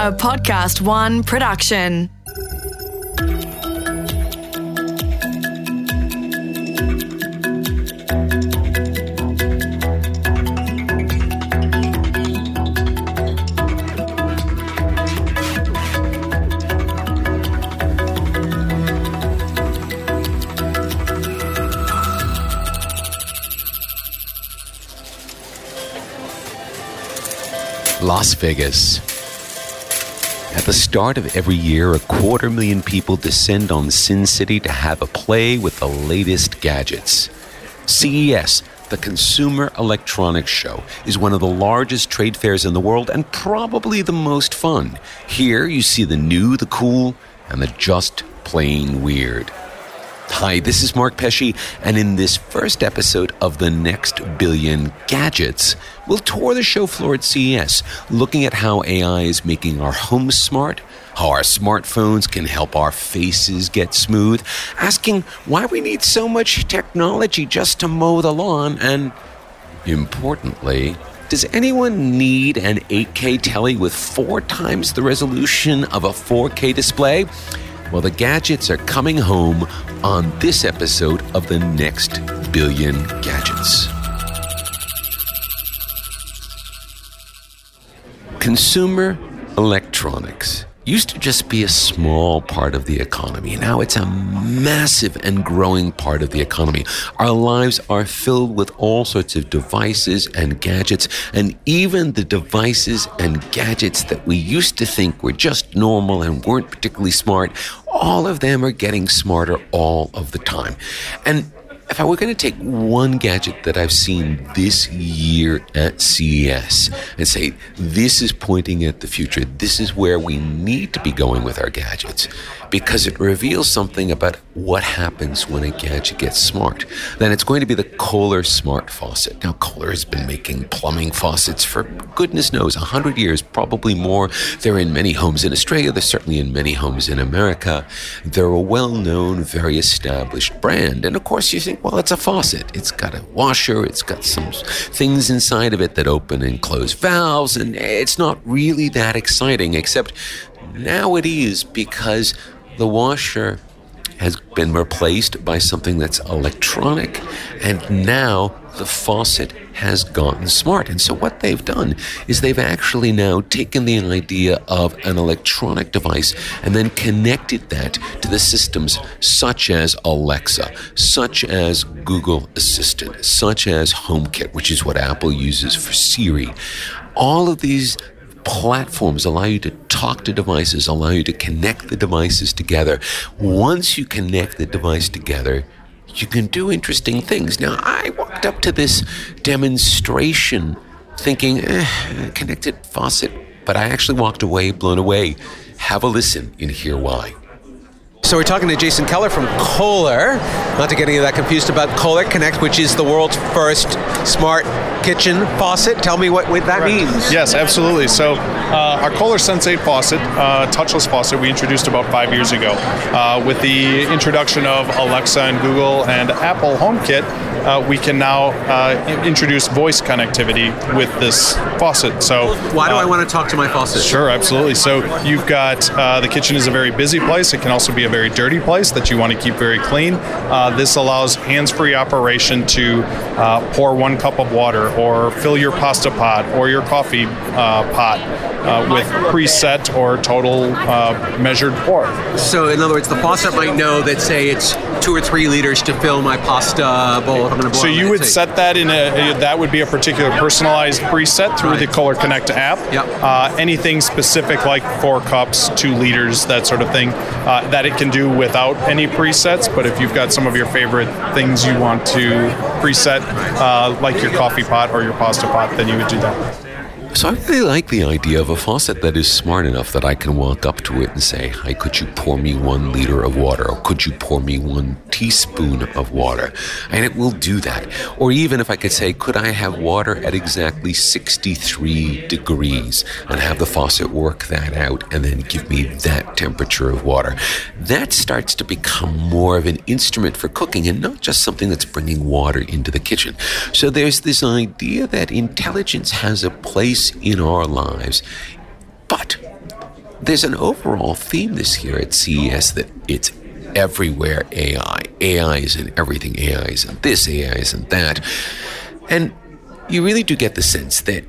a Podcast One production. Las Vegas. At the start of every year, a quarter million people descend on Sin City to have a play with the latest gadgets. CES, the Consumer Electronics Show, is one of the largest trade fairs in the world and probably the most fun. Here you see the new, the cool, and the just plain weird. Hi, this is Mark Pesce, and in this first episode of The Next Billion Gadgets, we'll tour the show floor at CES, looking at how AI is making our homes smart, how our smartphones can help our faces get smooth, asking why we need so much technology just to mow the lawn, and importantly, does anyone need an 8K telly with four times the resolution of a 4K display? Well, the gadgets are coming home on this episode of the next billion gadgets. Consumer electronics used to just be a small part of the economy. Now it's a massive and growing part of the economy. Our lives are filled with all sorts of devices and gadgets, and even the devices and gadgets that we used to think were just normal and weren't particularly smart, all of them are getting smarter all of the time. And if I were going to take one gadget that I've seen this year at CES and say, this is pointing at the future, this is where we need to be going with our gadgets, because it reveals something about what happens when a gadget gets smart, then it's going to be the Kohler Smart Faucet. Now, Kohler has been making plumbing faucets for goodness knows, 100 years, probably more. They're in many homes in Australia, they're certainly in many homes in America. They're a well known, very established brand. And of course, you think, well, it's a faucet. It's got a washer, it's got some things inside of it that open and close valves, and it's not really that exciting, except now it is because the washer has been replaced by something that's electronic, and now the faucet has gotten smart. And so, what they've done is they've actually now taken the idea of an electronic device and then connected that to the systems such as Alexa, such as Google Assistant, such as HomeKit, which is what Apple uses for Siri. All of these platforms allow you to talk to devices, allow you to connect the devices together. Once you connect the device together, you can do interesting things. Now, I walked up to this demonstration thinking, eh, connected faucet, but I actually walked away blown away. Have a listen and hear why. So we're talking to Jason Keller from Kohler. Not to get any of that confused about Kohler Connect, which is the world's first smart kitchen faucet. Tell me what, what that means. Yes, absolutely. So uh, our Kohler Sensate faucet, uh, touchless faucet, we introduced about five years ago. Uh, with the introduction of Alexa and Google and Apple HomeKit, uh, we can now uh, introduce voice connectivity with this faucet. So why do I want to talk to my faucet? Sure, absolutely. So you've got the kitchen is a very busy place. It can also be a very dirty place that you want to keep very clean. Uh, this allows hands-free operation to uh, pour one cup of water or fill your pasta pot or your coffee uh, pot uh, with preset or total uh, measured pour. So, in other words, the faucet might know that say it's two or three liters to fill my pasta bowl. so you would set that in a that would be a particular personalized preset through right. the Kohler Connect app. Yep. Uh, anything specific like four cups, two liters, that sort of thing, that it can do without any presets. But if you've got some of your favorite things you want to preset, uh, like your coffee pot or your pasta pot, then you would do that. So I really like the idea of a faucet that is smart enough that I can walk up to it and say, "Hi, could you pour me one liter of water? Or could you pour me one teaspoon of water?" And it will do that. Or even if I could say, "Could I have water at exactly 63 degrees?" and have the faucet work that out and then give me that temperature of water. That starts to become more of an instrument for cooking and not just something that's bringing water into the kitchen. So there's this idea that intelligence has a place in our lives. But there's an overall theme this year at CES that it's everywhere AI. AI is in everything. AI is in this, AI is in that. And you really do get the sense that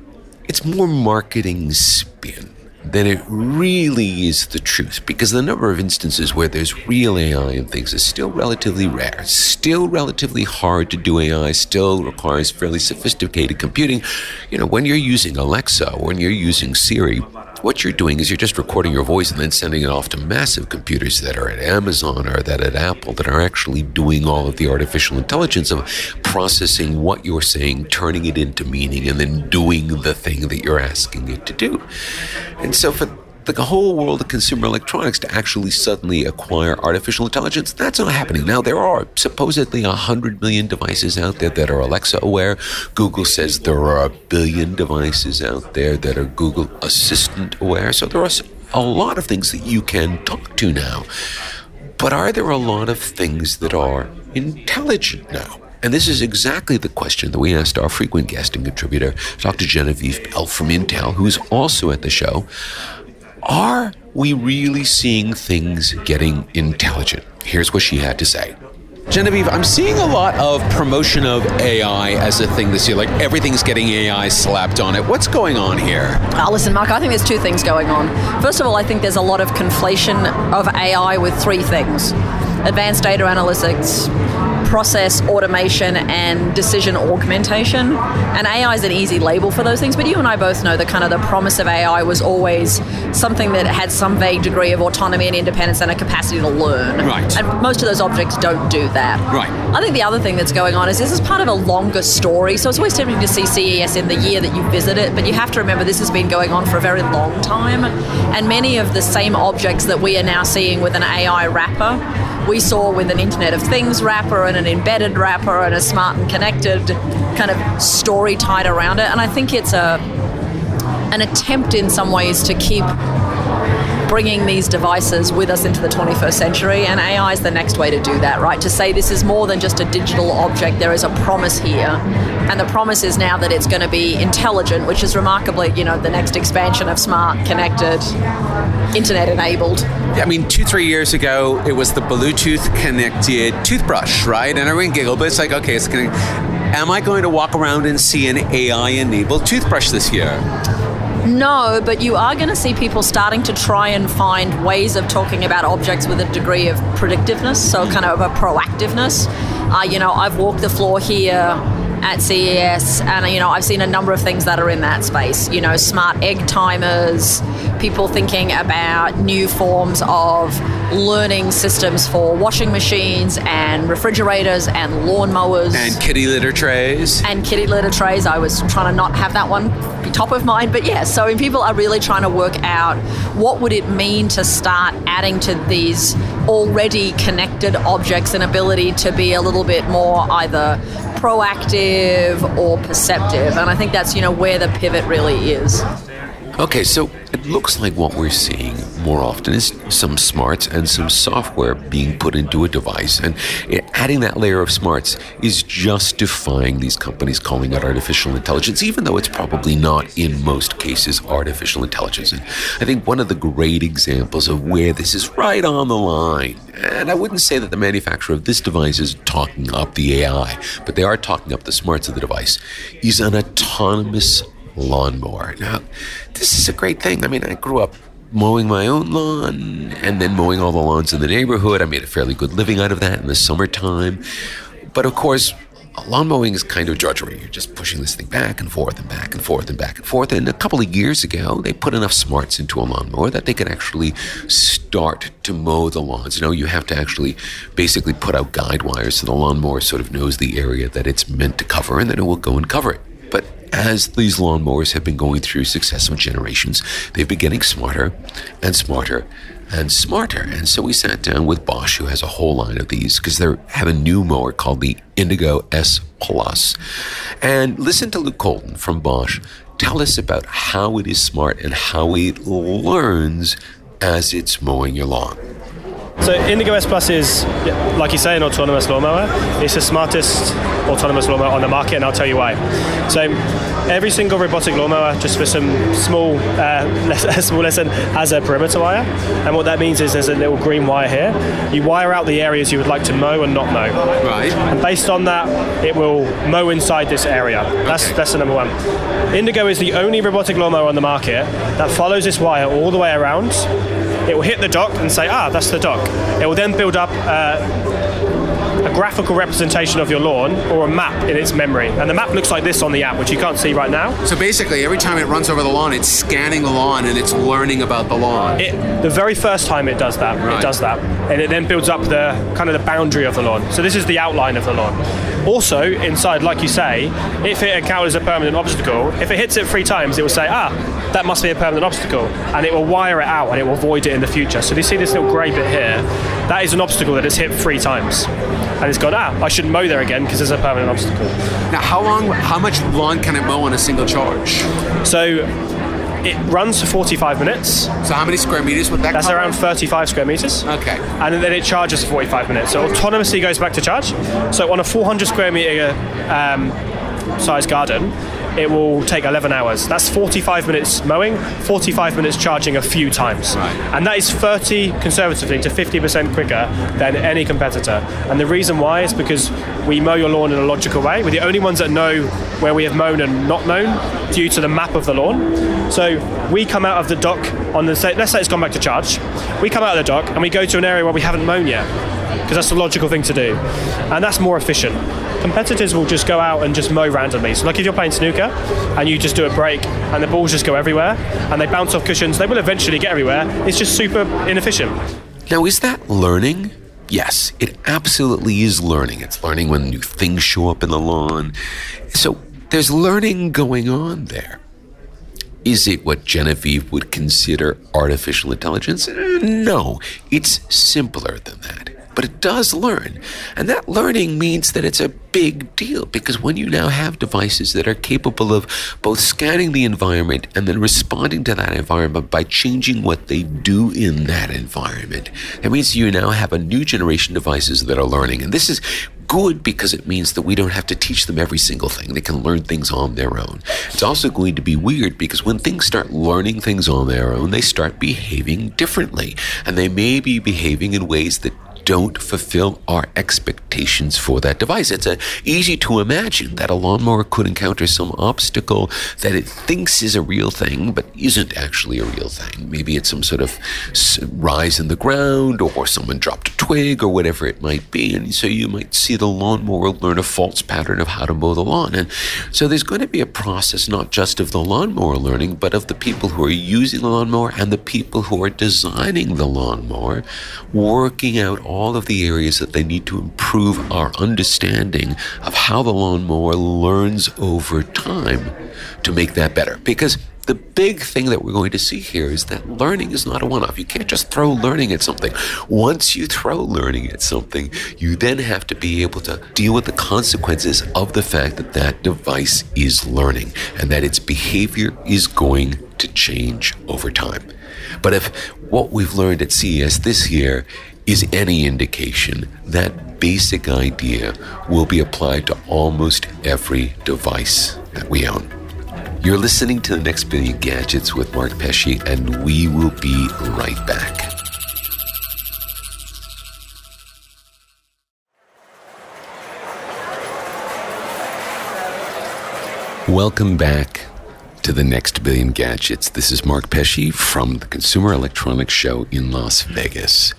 it's more marketing spin than it really is the truth because the number of instances where there's real AI and things is still relatively rare, still relatively hard to do AI, still requires fairly sophisticated computing. You know, when you're using Alexa, when you're using Siri, what you're doing is you're just recording your voice and then sending it off to massive computers that are at Amazon or that at Apple that are actually doing all of the artificial intelligence of processing what you're saying, turning it into meaning, and then doing the thing that you're asking it to do. And so for the whole world of consumer electronics to actually suddenly acquire artificial intelligence, that's not happening. Now, there are supposedly 100 million devices out there that are Alexa aware. Google says there are a billion devices out there that are Google Assistant aware. So there are a lot of things that you can talk to now. But are there a lot of things that are intelligent now? And this is exactly the question that we asked our frequent guest and contributor, Dr. Genevieve Bell from Intel, who's also at the show. Are we really seeing things getting intelligent? Here's what she had to say. Genevieve, I'm seeing a lot of promotion of AI as a thing this year. Like everything's getting AI slapped on it. What's going on here? Uh, listen, Mark, I think there's two things going on. First of all, I think there's a lot of conflation of AI with three things advanced data analytics, process automation and decision augmentation. And AI is an easy label for those things, but you and I both know that kind of the promise of AI was always something that had some vague degree of autonomy and independence and a capacity to learn. Right. And most of those objects don't do that. Right. I think the other thing that's going on is this is part of a longer story. So it's always tempting to see CES in the year that you visit it, but you have to remember this has been going on for a very long time. And many of the same objects that we are now seeing with an AI wrapper we saw with an Internet of Things wrapper and an embedded wrapper and a smart and connected kind of story tied around it. And I think it's a an attempt in some ways to keep bringing these devices with us into the 21st century, and AI is the next way to do that, right? To say this is more than just a digital object, there is a promise here, and the promise is now that it's going to be intelligent, which is remarkably, you know, the next expansion of smart, connected, internet enabled. I mean, two, three years ago, it was the Bluetooth connected toothbrush, right? And everyone giggled, but it's like, okay, it's going to. Am I going to walk around and see an AI enabled toothbrush this year? No, but you are going to see people starting to try and find ways of talking about objects with a degree of predictiveness, so kind of a proactiveness. Uh, you know, I've walked the floor here at CES, and you know I've seen a number of things that are in that space. You know, smart egg timers, people thinking about new forms of learning systems for washing machines and refrigerators and lawnmowers and kitty litter trays and kitty litter trays. I was trying to not have that one be top of mind, but yeah. So people are really trying to work out what would it mean to start adding to these already connected objects an ability to be a little bit more either proactive or perceptive. And I think that's, you know, where the pivot really is. Okay, so it looks like what we're seeing more often is some smarts and some software being put into a device. And adding that layer of smarts is justifying these companies calling it artificial intelligence, even though it's probably not in most cases artificial intelligence. And I think one of the great examples of where this is right on the line, and I wouldn't say that the manufacturer of this device is talking up the AI, but they are talking up the smarts of the device, is an autonomous lawnmower. Now, this is a great thing. I mean, I grew up mowing my own lawn and then mowing all the lawns in the neighborhood. I made a fairly good living out of that in the summertime. But of course, lawn mowing is kind of drudgery. You're just pushing this thing back and forth and back and forth and back and forth. And a couple of years ago, they put enough smarts into a lawnmower that they could actually start to mow the lawns. You know, you have to actually basically put out guide wires so the lawnmower sort of knows the area that it's meant to cover and then it will go and cover it. As these lawnmowers have been going through successive generations, they've been getting smarter and smarter and smarter. And so we sat down with Bosch, who has a whole line of these, because they have a new mower called the Indego S Plus. And listen to Luke Colton from Bosch tell us about how it is smart and how it learns as it's mowing your lawn. So Indego S Plus is, like you say, an autonomous lawnmower. It's the smartest autonomous lawnmower on the market, and I'll tell you why. So every single robotic lawnmower, just for some small, uh, small lesson, has a perimeter wire. And what that means is there's a little green wire here. You wire out the areas you would like to mow and not mow. Right. And based on that, it will mow inside this area. That's Okay. that's the number one. Indego is the only robotic lawnmower on the market that follows this wire all the way around. It will hit the dock and say, ah, that's the dock. It will then build up uh, a graphical representation of your lawn or a map in its memory. And the map looks like this on the app, which you can't see right now. So basically, every time it runs over the lawn, it's scanning the lawn and it's learning about the lawn. It, the very first time it does that, Right. it does that, and it then builds up the kind of the boundary of the lawn. So this is the outline of the lawn. Also, inside, like you say, if it encounters a permanent obstacle, if it hits it three times, it will say, ah, that must be a permanent obstacle, and it will wire it out and it will avoid it in the future. So do you see this little grey bit here? That is an obstacle that it's hit three times, and it's gone, ah, I shouldn't mow there again because there's a permanent obstacle. Now, how long, how much lawn can it mow on a single charge? So it runs for 45 minutes. So how many square meters would that That's cover? around 35 square meters. Okay. and then it charges for 45 minutes. So autonomously goes back to charge. So on a 400 square meter um, size garden, it will take 11 hours. That's 45 minutes mowing, 45 minutes charging a few times. Right. And that is 30 conservatively to 50% quicker than any competitor. And the reason why is because we mow your lawn in a logical way. We're the only ones that know where we have mown and not mown due to the map of the lawn. So we come out of the dock on the say, let's say it's gone back to charge. We come out of the dock and we go to an area where we haven't mown yet because that's the logical thing to do, and that's more efficient. Competitors will just go out and just mow randomly. So, like if you're playing snooker and you just do a break and the balls just go everywhere and they bounce off cushions, they will eventually get everywhere. It's just super inefficient. Now, is that learning? Yes, it absolutely is learning. It's learning when new things show up in the lawn. So there's learning going on there. Is it what Genevieve would consider artificial intelligence? Uh, No, it's simpler than that. But it does learn. And that learning means that it's a big deal because when you now have devices that are capable of both scanning the environment and then responding to that environment by changing what they do in that environment, that means you now have a new generation of devices that are learning. And this is good because it means that we don't have to teach them every single thing. They can learn things on their own. It's also going to be weird because when things start learning things on their own, they start behaving differently. And they may be behaving in ways that don't fulfill our expectations for that device. It's uh, easy to imagine that a lawnmower could encounter some obstacle that it thinks is a real thing, but isn't actually a real thing. Maybe it's some sort of rise in the ground, or someone dropped a twig, or whatever it might be. And so you might see the lawnmower learn a false pattern of how to mow the lawn. And so there's going to be a process not just of the lawnmower learning, but of the people who are using the lawnmower and the people who are designing the lawnmower, working out all of the areas that they need to improve our understanding of how the lawnmower learns over time to make that better. Because the big thing that we're going to see here is that learning is not a one off. You can't just throw learning at something. Once you throw learning at something, you then have to be able to deal with the consequences of the fact that that device is learning and that its behavior is going to change over time. But if what we've learned at CES this year is any indication, that basic idea will be applied to almost every device that we own. You're listening to the next billion gadgets with Mark Pesce, and we will be right back. Welcome back to the next billion gadgets. This is Mark Pesce from the Consumer Electronics Show in Las Vegas.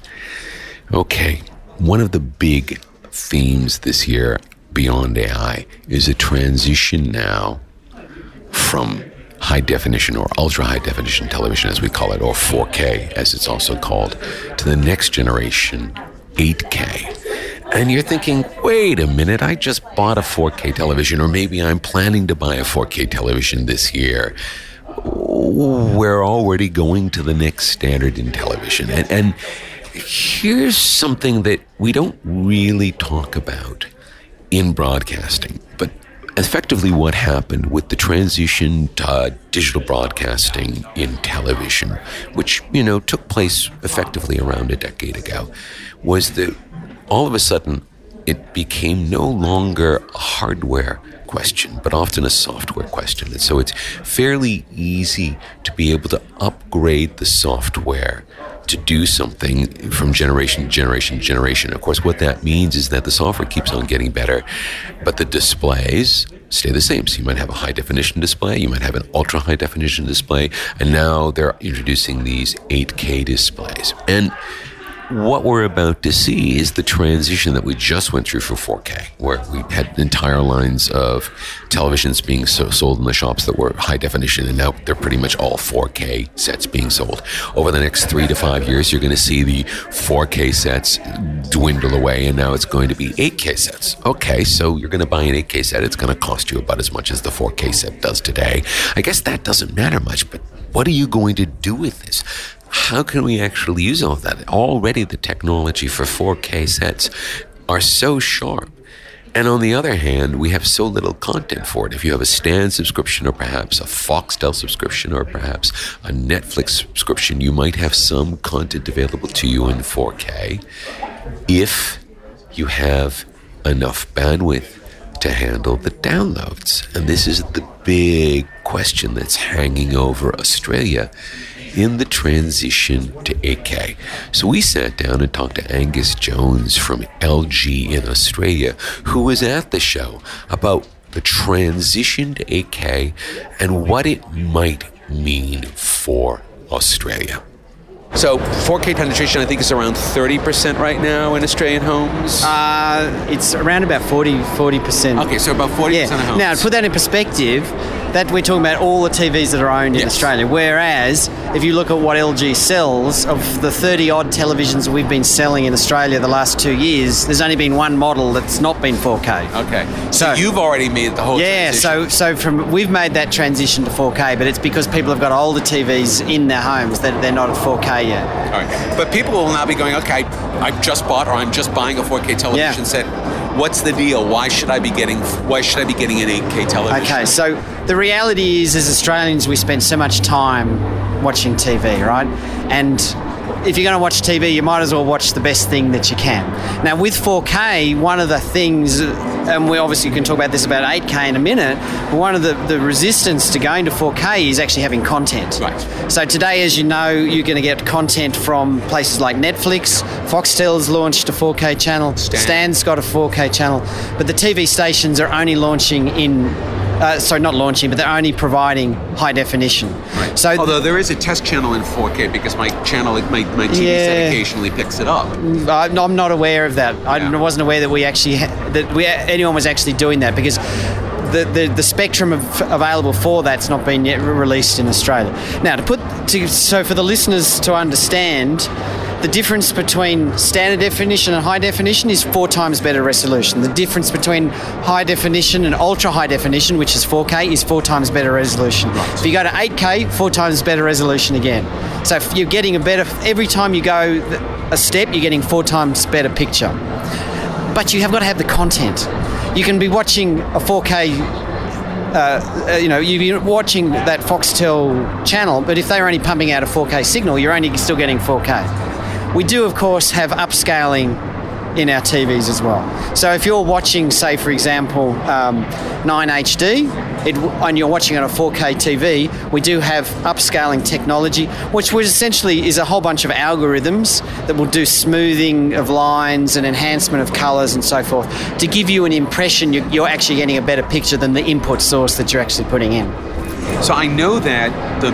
Okay, one of the big themes this year beyond AI is a transition now from high definition or ultra high definition television, as we call it, or 4K, as it's also called, to the next generation 8K. And you're thinking, wait a minute, I just bought a 4K television, or maybe I'm planning to buy a 4K television this year. We're already going to the next standard in television. And, and here's something that we don't really talk about in broadcasting, but effectively what happened with the transition to digital broadcasting in television, which, you know, took place effectively around a decade ago, was that all of a sudden it became no longer a hardware question, but often a software question. And so it's fairly easy to be able to upgrade the software to do something from generation to generation to generation. Of course, what that means is that the software keeps on getting better, but the displays stay the same. So you might have a high definition display, you might have an ultra high definition display, and now they're introducing these 8K displays. And what we're about to see is the transition that we just went through for 4K, where we had entire lines of televisions being so sold in the shops that were high definition, and now they're pretty much all 4K sets being sold. Over the next three to five years, you're going to see the 4K sets dwindle away, and now it's going to be 8K sets. Okay, so you're going to buy an 8K set, it's going to cost you about as much as the 4K set does today. I guess that doesn't matter much, but what are you going to do with this? How can we actually use all of that? Already the technology for 4K sets are so sharp. And on the other hand, we have so little content for it. If you have a Stan subscription or perhaps a Foxtel subscription or perhaps a Netflix subscription, you might have some content available to you in 4K if you have enough bandwidth to handle the downloads. And this is the big question that's hanging over Australia in the transition to 8K. So we sat down and talked to Angus Jones from LG in Australia, who was at the show, about the transition to 8K and what it might mean for Australia. So 4K penetration, I think, is around 30% right now in Australian homes. Uh, it's around about 40 percent. Okay, so about 40% Yeah. of homes. Now, to put that in perspective, that we're talking about all the TVs that are owned in Australia. Whereas, if you look at what LG sells, of the 30 odd televisions we've been selling in Australia the last two years, there's only been one model that's not been 4K. okay, so, So- you've already made the whole transition. Yeah, transition. so so from we've made that transition to 4K, but it's because people have got older TVs in their homes that they're not at 4K yet. All right. But people will now be going, okay, I've just bought or I'm just buying a 4K television Yeah. set. What's the deal? Why should I be getting why should I be getting an 8K television? Okay, so the reality is, as Australians, we spend so much time watching TV, right? And if you're going to watch TV, you might as well watch the best thing that you can. Now, with 4K, one of the things, and we obviously can talk about this about 8K in a minute, but one of the, the resistance to going to 4K is actually having content. Right. So today, as you know, you're going to get content from places like Netflix. Foxtel's launched a 4K channel. Stan. Stan's got a 4K channel. But the TV stations are only launching in, uh, sorry, not launching, but they're only providing high definition. Right. So Although there is a test channel in 4K because my channel, my, my TV set occasionally picks it up. I'm I'm not aware of that. I Yeah. wasn't aware that we actually that we anyone was actually doing that because the, the, the spectrum of, available for that's not been yet released in Australia. Now, to put to, so for the listeners to understand. The difference between standard definition and high definition is four times better resolution. The difference between high definition and ultra high definition, which is 4K, is four times better resolution. If you go to 8K, four times better resolution again. So if you're getting a better, every time you go a step, you're getting four times better picture. But you have got to have the content. You can be watching a 4K uh, uh, you know, you're watching that Foxtel channel, but if they're only pumping out a 4K signal, you're only still getting 4K. We do, of course, have upscaling in our TVs as well. So if you're watching, say, for example, um, 9HD, it, and you're watching on a 4K TV, we do have upscaling technology, which essentially is a whole bunch of algorithms that will do smoothing of lines and enhancement of colours and so forth to give you an impression you- you're actually getting a better picture than the input source that you're actually putting in. So I know that the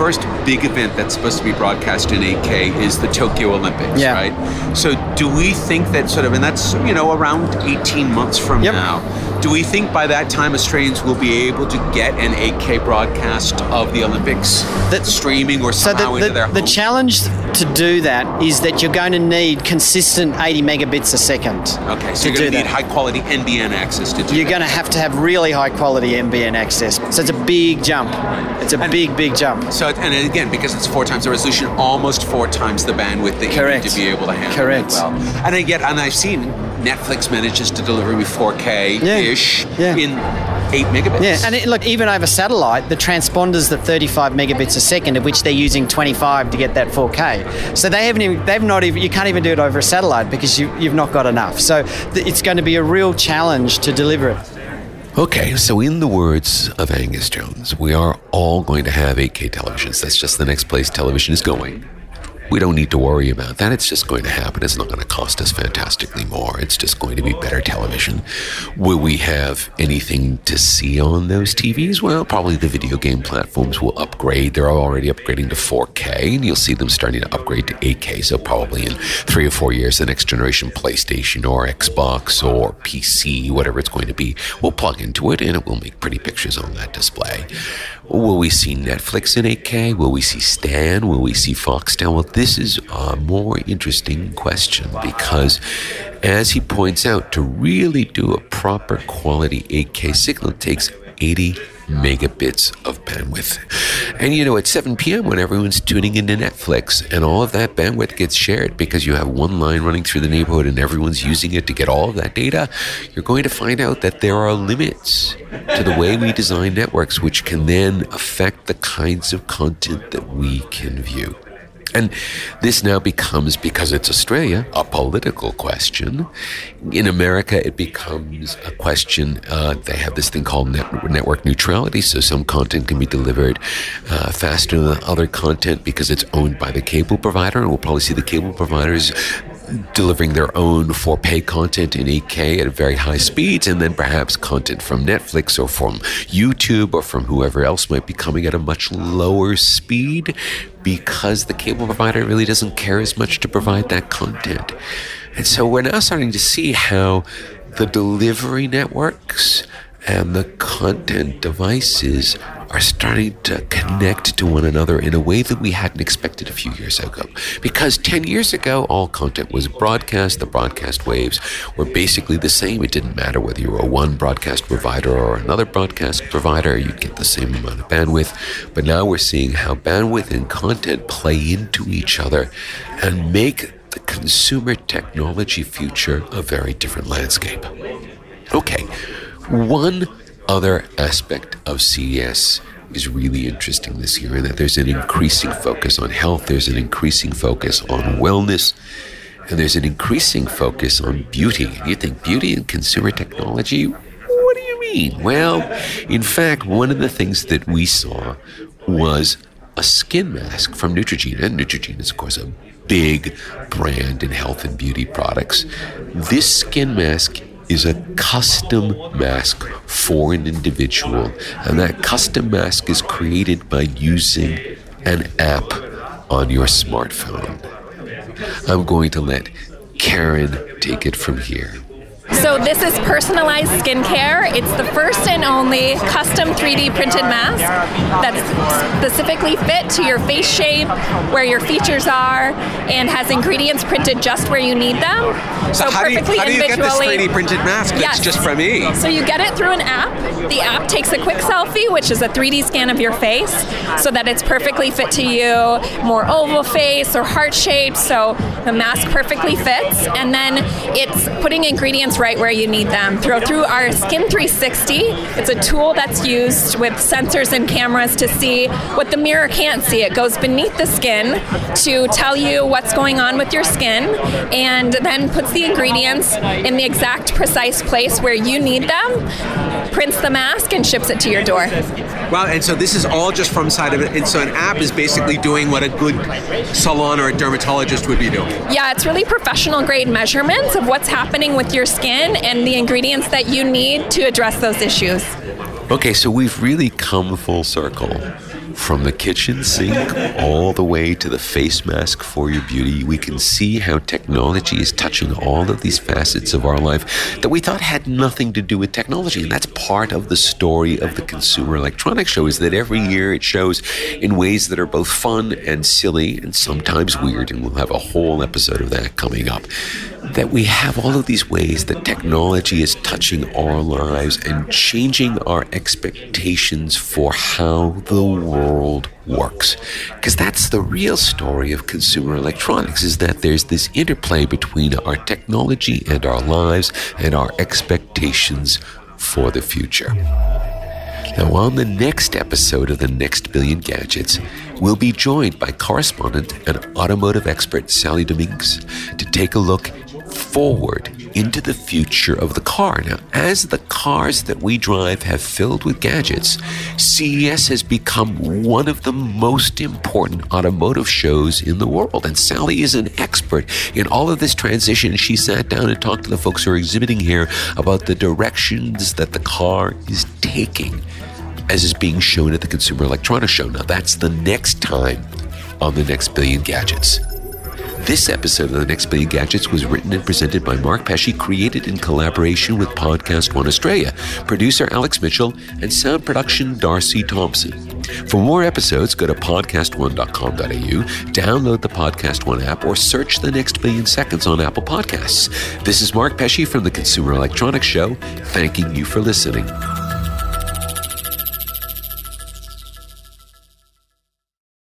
first big event that's supposed to be broadcast in 8K is the Tokyo Olympics, Yeah. right? So do we think that sort of, and that's, you know, around 18 months from Yep. now, do we think by that time Australians will be able to get an 8K broadcast of the Olympics The- streaming or So somehow the, into the, their the home? challenge to do that is that you're going to need consistent 80 megabits a second. Okay, so you're going to need that. high quality NBN access to do You're that. going to have to have really high quality NBN access. So it's a big jump. It's a big, big jump. So, and again, because it's four times the resolution, almost four times the bandwidth that you Correct. need to be able to handle Correct. it well. And again, and I've seen Netflix manages to deliver me 4K-ish Yeah. in eight megabits. Yeah, and it, look, even over satellite, the transponders at 35 megabits a second, of which they're using 25 to get that 4K. So they haven't even, they've not even, you can't even do it over a satellite because you, you've not got enough. So th- it's going to be a real challenge to deliver it. Okay, so in the words of Angus Jones, we are all going to have 8K televisions. That's just the next place television is going. We don't need to worry about that. It's just going to happen. It's not going to cost us fantastically more. It's just going to be better television. Will we have anything to see on those TVs? Well, probably the video game platforms will upgrade. They're already upgrading to 4K, and you'll see them starting to upgrade to 8K. So, probably in three or four years, the next generation PlayStation or Xbox or PC, whatever it's going to be, will plug into it and it will make pretty pictures on that display. Will we see Netflix in 8K? Will we see Stan? Will we see Foxtel? Well, this is a more interesting question because, as he points out, to really do a proper quality 8K signal takes 80 megabits of bandwidth. And you know, at 7 p.m., when everyone's tuning into Netflix and all of that bandwidth gets shared because you have one line running through the neighborhood and everyone's using it to get all of that data, you're going to find out that there are limits to the way we design networks, which can then affect the kinds of content that we can view. And this now becomes, because it's Australia, a political question. In America, it becomes a question. Uh, they have this thing called net- network neutrality, so some content can be delivered uh, faster than other content because it's owned by the cable provider. And we'll probably see the cable providers delivering their own for pay content in 8K at very high speeds, and then perhaps content from Netflix or from YouTube or from whoever else might be coming at a much lower speed because the cable provider really doesn't care as much to provide that content. And so we're now starting to see how the delivery networks and the content devices are starting to connect to one another in a way that we hadn't expected a few years ago. Because 10 years ago, all content was broadcast. The broadcast waves were basically the same. It didn't matter whether you were one broadcast provider or another broadcast provider, you'd get the same amount of bandwidth. But now we're seeing how bandwidth and content play into each other and make the consumer technology future a very different landscape. Okay, one other aspect of CES is really interesting this year in that there's an increasing focus on health, there's an increasing focus on wellness, and there's an increasing focus on beauty. And you think beauty and consumer technology? What do you mean? Well, in fact, one of the things that we saw was a skin mask from Neutrogena. Neutrogena is, of course, a big brand in health and beauty products. This skin mask is a custom mask for an individual. And that custom mask is created by using an app on your smartphone. I'm going to let Karen take it from here. So this is personalized skincare. It's the first and only custom 3D printed mask that's specifically fit to your face shape, where your features are, and has ingredients printed just where you need them. So, So how, do you, how do you get this 3D printed mask that's Yes. just for me? So you get it through an app. The app takes a quick selfie, which is a 3D scan of your face, so that it's perfectly fit to you, more oval face or heart shaped, so the mask perfectly fits. And then it's putting ingredients right where you need them. Through through our Skin 360, it's a tool that's used with sensors and cameras to see what the mirror can't see. It goes beneath the skin to tell you what's going on with your skin, and then puts the ingredients in the exact precise place where you need them, prints the mask, and ships it to your door. Wow, and so this is all just from side of it. And so an app is basically doing what a good salon or a dermatologist would be doing. Yeah, it's really professional grade measurements of what's happening with your skin and the ingredients that you need to address those issues. Okay, so we've really come full circle. From the kitchen sink all the way to the face mask for your beauty, we can see how technology is touching all of these facets of our life that we thought had nothing to do with technology. And that's part of the story of the Consumer Electronics Show is that every year it shows in ways that are both fun and silly and sometimes weird. And we'll have a whole episode of that coming up. That we have all of these ways that technology is touching our lives and changing our expectations for how the world works. Because that's the real story of consumer electronics is that there's this interplay between our technology and our lives and our expectations for the future. Now, on the next episode of the Next Billion Gadgets, we'll be joined by correspondent and automotive expert Sally Dominguez to take a look forward into the future of the car. Now, as the cars that we drive have filled with gadgets, CES has become one of the most important automotive shows in the world. And Sally is an expert in all of this transition. She sat down and talked to the folks who are exhibiting here about the directions that the car is taking as is being shown at the Consumer Electronics Show. Now, that's the next time on the next Billion Gadgets. This episode of The Next Billion Gadgets was written and presented by Mark Pesce, created in collaboration with Podcast One Australia, producer Alex Mitchell, and sound production Darcy Thompson. For more episodes, go to podcastone.com.au, download the Podcast One app, or search The Next Billion Seconds on Apple Podcasts. This is Mark Pesce from the Consumer Electronics Show, thanking you for listening.